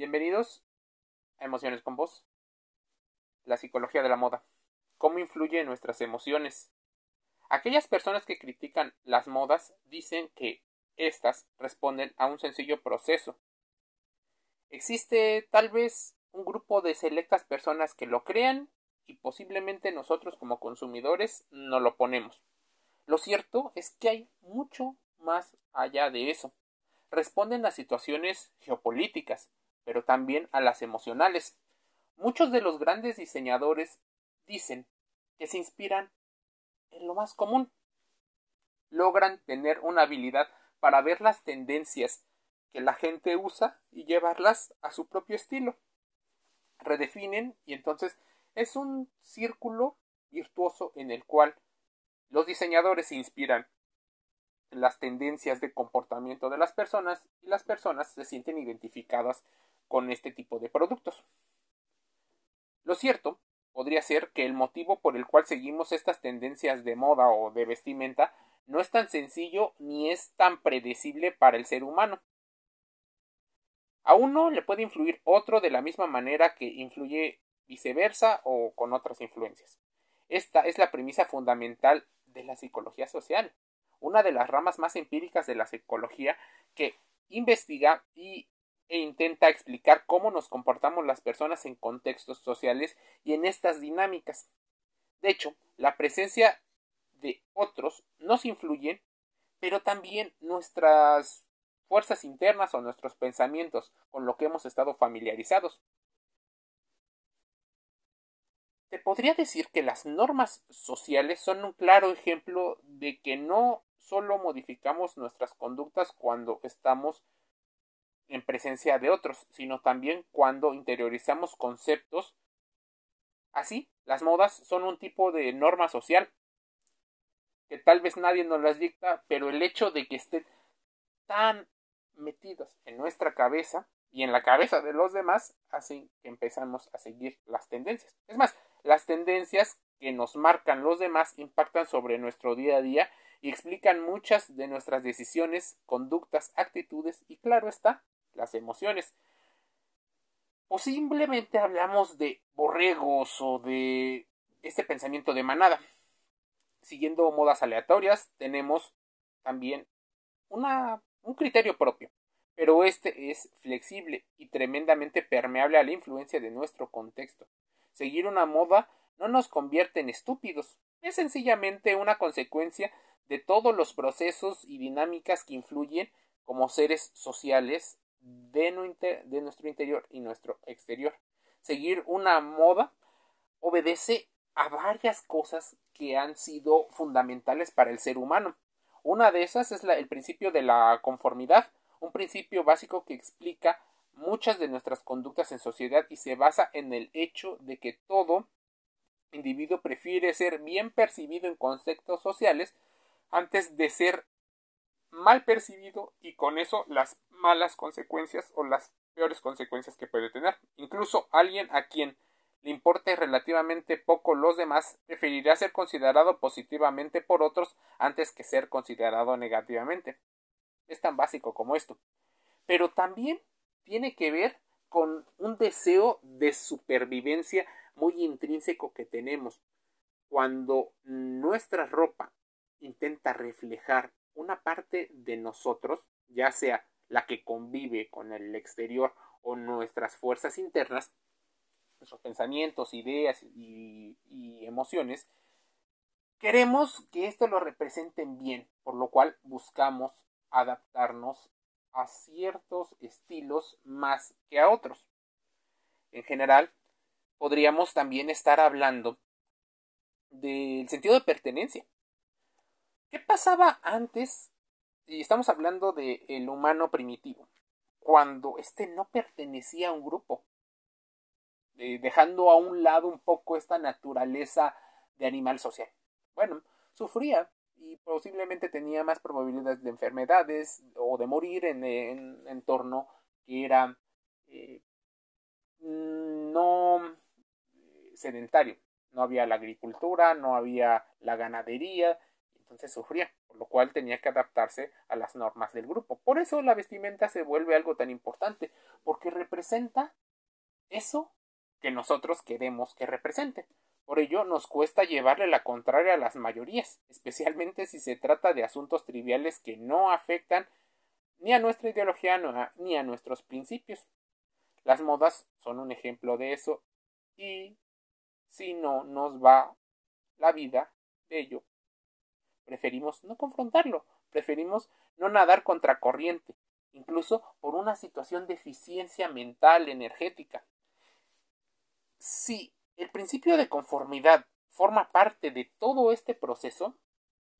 Bienvenidos a Emociones con Vos, la psicología de la moda. ¿Cómo influye en nuestras emociones? Aquellas personas que critican las modas dicen que éstas responden a un sencillo proceso. Existe tal vez un grupo de selectas personas que lo crean y posiblemente nosotros como consumidores no lo ponemos. Lo cierto es que hay mucho más allá de eso. Responden a situaciones geopolíticas, pero también a las emocionales. Muchos de los grandes diseñadores dicen que se inspiran en lo más común. Logran tener una habilidad para ver las tendencias que la gente usa y llevarlas a su propio estilo. Redefinen y entonces es un círculo virtuoso en el cual los diseñadores se inspiran en las tendencias de comportamiento de las personas y las personas se sienten identificadas con este tipo de productos. Lo cierto podría ser que el motivo por el cual seguimos estas tendencias de moda o de vestimenta no es tan sencillo ni es tan predecible para el ser humano. A uno le puede influir otro de la misma manera que influye viceversa o con otras influencias. Esta es la premisa fundamental de la psicología social, una de las ramas más empíricas de la psicología que investiga y e intenta explicar cómo nos comportamos las personas en contextos sociales y en estas dinámicas. De hecho, la presencia de otros nos influye, pero también nuestras fuerzas internas o nuestros pensamientos con lo que hemos estado familiarizados. Te podría decir que las normas sociales son un claro ejemplo de que no solo modificamos nuestras conductas cuando estamos en presencia de otros, sino también cuando interiorizamos conceptos. Así, las modas son un tipo de norma social que tal vez nadie nos las dicta, pero el hecho de que estén tan metidos en nuestra cabeza y en la cabeza de los demás hace que empezamos a seguir las tendencias. Es más, las tendencias que nos marcan los demás impactan sobre nuestro día a día y explican muchas de nuestras decisiones, conductas, actitudes y claro está, las emociones. Posiblemente hablamos de borregos o de este pensamiento de manada. Siguiendo modas aleatorias, tenemos también una, un criterio propio, pero este es flexible y tremendamente permeable a la influencia de nuestro contexto. Seguir una moda no nos convierte en estúpidos, es sencillamente una consecuencia de todos los procesos y dinámicas que influyen como seres sociales de, nuestro interior y nuestro exterior. Seguir una moda obedece a varias cosas que han sido fundamentales para el ser humano. Una de esas es el principio de la conformidad, un principio básico que explica muchas de nuestras conductas en sociedad y se basa en el hecho de que todo individuo prefiere ser bien percibido en conceptos sociales antes de ser mal percibido y con eso las malas consecuencias o las peores consecuencias que puede tener. Incluso alguien a quien le importe relativamente poco los demás preferirá ser considerado positivamente por otros antes que ser considerado negativamente. Es tan básico como esto. Pero también tiene que ver con un deseo de supervivencia muy intrínseco que tenemos. Cuando nuestra ropa intenta reflejar una parte de nosotros, ya sea la que convive con el exterior o nuestras fuerzas internas, nuestros pensamientos, ideas y, emociones, queremos que esto lo representen bien, por lo cual buscamos adaptarnos a ciertos estilos más que a otros. En general, podríamos también estar hablando del sentido de pertenencia. ¿Qué pasaba antes? Y estamos hablando del el humano primitivo, cuando éste no pertenecía a un grupo, eh, dejando a un lado un poco esta naturaleza de animal social. Bueno, sufría y posiblemente tenía más probabilidades de enfermedades o de morir en un entorno que era eh, no eh, sedentario. No había la agricultura, no había la ganadería, entonces sufría, por lo cual tenía que adaptarse a las normas del grupo. Por eso la vestimenta se vuelve algo tan importante, porque representa eso que nosotros queremos que represente. Por ello nos cuesta llevarle la contraria a las mayorías, especialmente si se trata de asuntos triviales que no afectan ni a nuestra ideología ni a nuestros principios. Las modas son un ejemplo de eso y si no nos va la vida de ello, preferimos no confrontarlo, preferimos no nadar contra corriente, incluso por una situación de eficiencia mental, energética. Si el principio de conformidad forma parte de todo este proceso,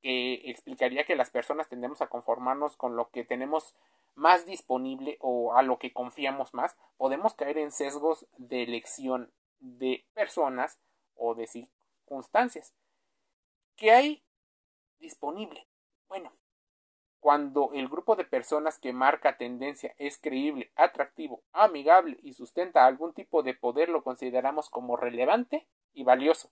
que explicaría que las personas tendemos a conformarnos con lo que tenemos más disponible o a lo que confiamos más, podemos caer en sesgos de elección de personas o de circunstancias. ¿Qué hay disponible? Bueno, cuando el grupo de personas que marca tendencia es creíble, atractivo, amigable y sustenta algún tipo de poder lo consideramos como relevante y valioso,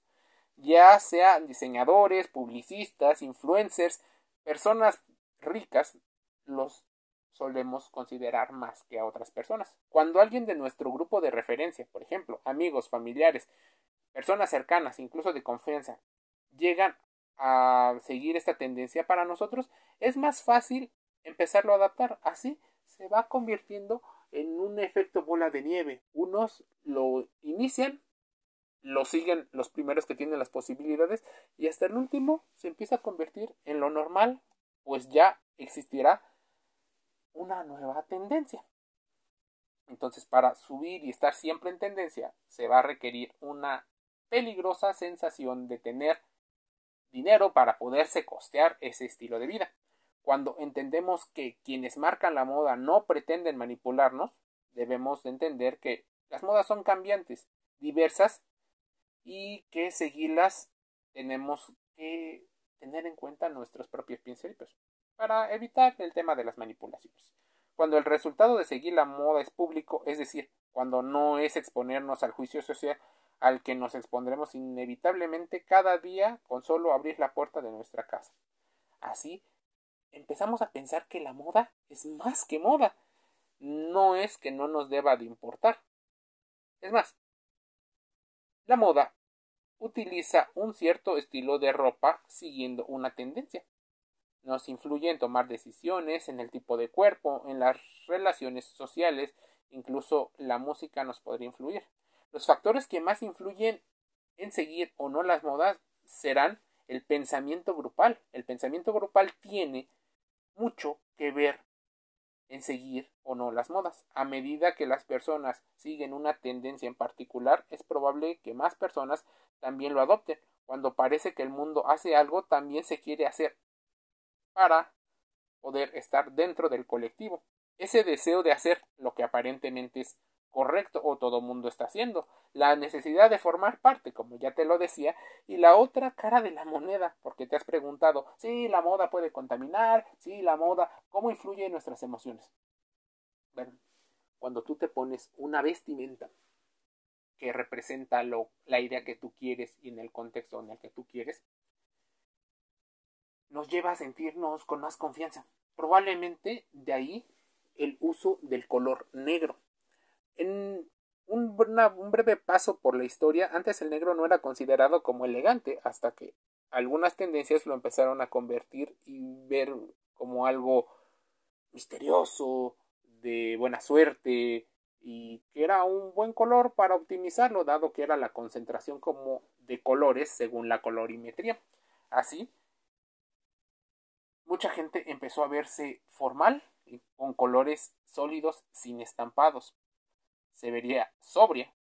ya sean diseñadores, publicistas, influencers, personas ricas, los solemos considerar más que a otras personas. Cuando alguien de nuestro grupo de referencia, por ejemplo, amigos, familiares, personas cercanas, incluso de confianza, llegan a seguir esta tendencia para nosotros, es más fácil empezarlo a adaptar. Así se va convirtiendo en un efecto bola de nieve. Unos lo inician, lo siguen los primeros que tienen las posibilidades y hasta el último se empieza a convertir en lo normal, pues ya existirá una nueva tendencia. Entonces, para subir y estar siempre en tendencia, se va a requerir una peligrosa sensación de tener dinero para poderse costear ese estilo de vida. Cuando entendemos que quienes marcan la moda no pretenden manipularnos, debemos entender que las modas son cambiantes, diversas y que seguirlas tenemos que tener en cuenta nuestros propios principios para evitar el tema de las manipulaciones. Cuando el resultado de seguir la moda es público, es decir, cuando no es exponernos al juicio social, al que nos expondremos inevitablemente cada día con solo abrir la puerta de nuestra casa. Así, empezamos a pensar que la moda es más que moda. No es que no nos deba de importar. Es más, la moda utiliza un cierto estilo de ropa siguiendo una tendencia. Nos influye en tomar decisiones, en el tipo de cuerpo, en las relaciones sociales, incluso la música nos podría influir. Los factores que más influyen en seguir o no las modas serán el pensamiento grupal. El pensamiento grupal tiene mucho que ver en seguir o no las modas. A medida que las personas siguen una tendencia en particular, es probable que más personas también lo adopten. Cuando parece que el mundo hace algo, también se quiere hacer para poder estar dentro del colectivo. Ese deseo de hacer lo que aparentemente es correcto o todo mundo está haciendo. La necesidad de formar parte, como ya te lo decía, y la otra cara de la moneda, porque te has preguntado, si la moda puede contaminar, si la moda, ¿cómo influye en nuestras emociones? Bueno, cuando tú te pones una vestimenta que representa lo, la idea que tú quieres y en el contexto en el que tú quieres, nos lleva a sentirnos con más confianza. Probablemente de ahí el uso del color negro. En un, breve paso por la historia, antes el negro no era considerado como elegante, hasta que algunas tendencias lo empezaron a convertir y ver como algo misterioso, de buena suerte, y que era un buen color para optimizarlo, dado que era la concentración como de colores según la colorimetría. Así, mucha gente empezó a verse formal, con colores sólidos sin estampados se vería sobria,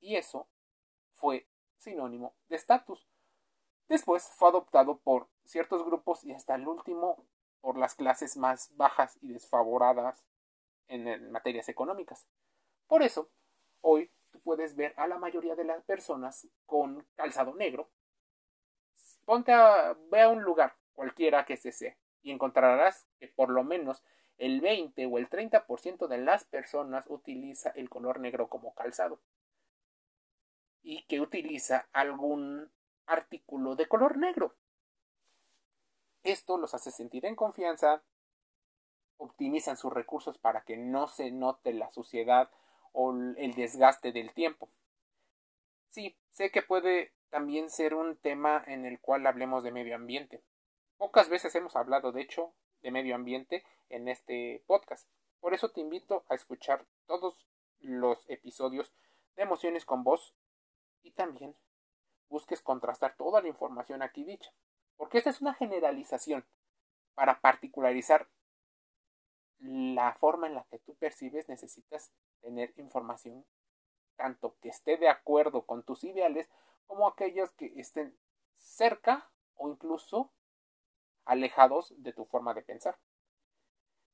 y eso fue sinónimo de estatus. Después fue adoptado por ciertos grupos y hasta el último por las clases más bajas y desfavoradas en materias económicas. Por eso, hoy tú puedes ver a la mayoría de las personas con calzado negro. Ponte a, ve a un lugar, cualquiera que se sea, y encontrarás que por lo menos el 20 o el 30% de las personas utiliza el color negro como calzado y que utiliza algún artículo de color negro. Esto los hace sentir en confianza, optimizan sus recursos para que no se note la suciedad o el desgaste del tiempo. Sí, sé que puede también ser un tema en el cual hablemos de medio ambiente. Pocas veces hemos hablado, de hecho, de medio ambiente en este podcast. Por eso te invito a escuchar todos los episodios de Emociones con Voz y también busques contrastar toda la información aquí dicha. Porque esta es una generalización para particularizar la forma en la que tú percibes necesitas tener información tanto que esté de acuerdo con tus ideales como aquellos que estén cerca o incluso alejados de tu forma de pensar.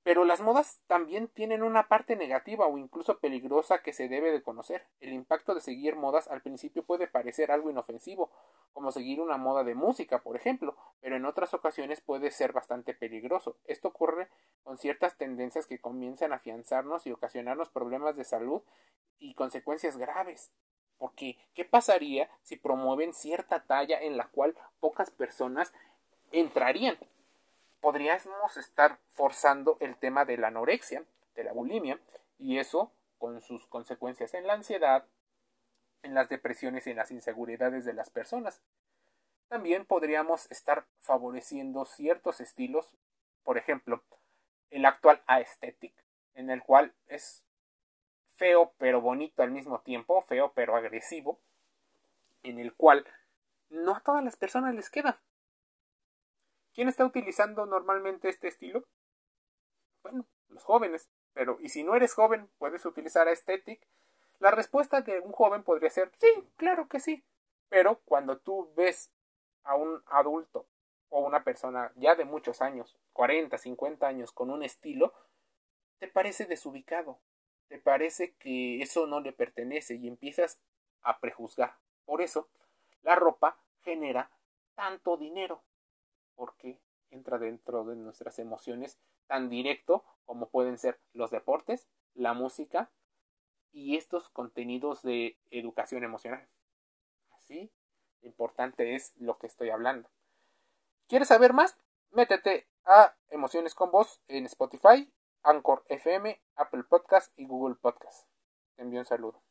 Pero las modas también tienen una parte negativa o incluso peligrosa que se debe de conocer. El impacto de seguir modas al principio puede parecer algo inofensivo, como seguir una moda de música, por ejemplo, pero en otras ocasiones puede ser bastante peligroso. Esto ocurre con ciertas tendencias que comienzan a afianzarnos y ocasionarnos problemas de salud y consecuencias graves. Porque, ¿qué pasaría si promueven cierta talla en la cual pocas personas entrarían? podríamos estar forzando el tema de la anorexia, de la bulimia, y eso con sus consecuencias en la ansiedad, en las depresiones y en las inseguridades de las personas. También podríamos estar favoreciendo ciertos estilos, por ejemplo, el actual aesthetic, en el cual es feo pero bonito al mismo tiempo, feo pero agresivo, en el cual no a todas las personas les queda. ¿Quién está utilizando normalmente este estilo? Bueno, los jóvenes. Pero, ¿y si no eres joven, puedes utilizar Aesthetic? La respuesta de un joven podría ser, sí, claro que sí. Pero cuando tú ves a un adulto o una persona ya de muchos años, 40, 50 años, con un estilo, te parece desubicado, te parece que eso no le pertenece y empiezas a prejuzgar. Por eso, la ropa genera tanto dinero porque entra dentro de nuestras emociones tan directo como pueden ser los deportes, la música y estos contenidos de educación emocional. Así, importante es lo que estoy hablando. ¿Quieres saber más? Métete a Emociones con Voz en Spotify, Anchor FM, Apple Podcast y Google Podcast. Te envío un saludo.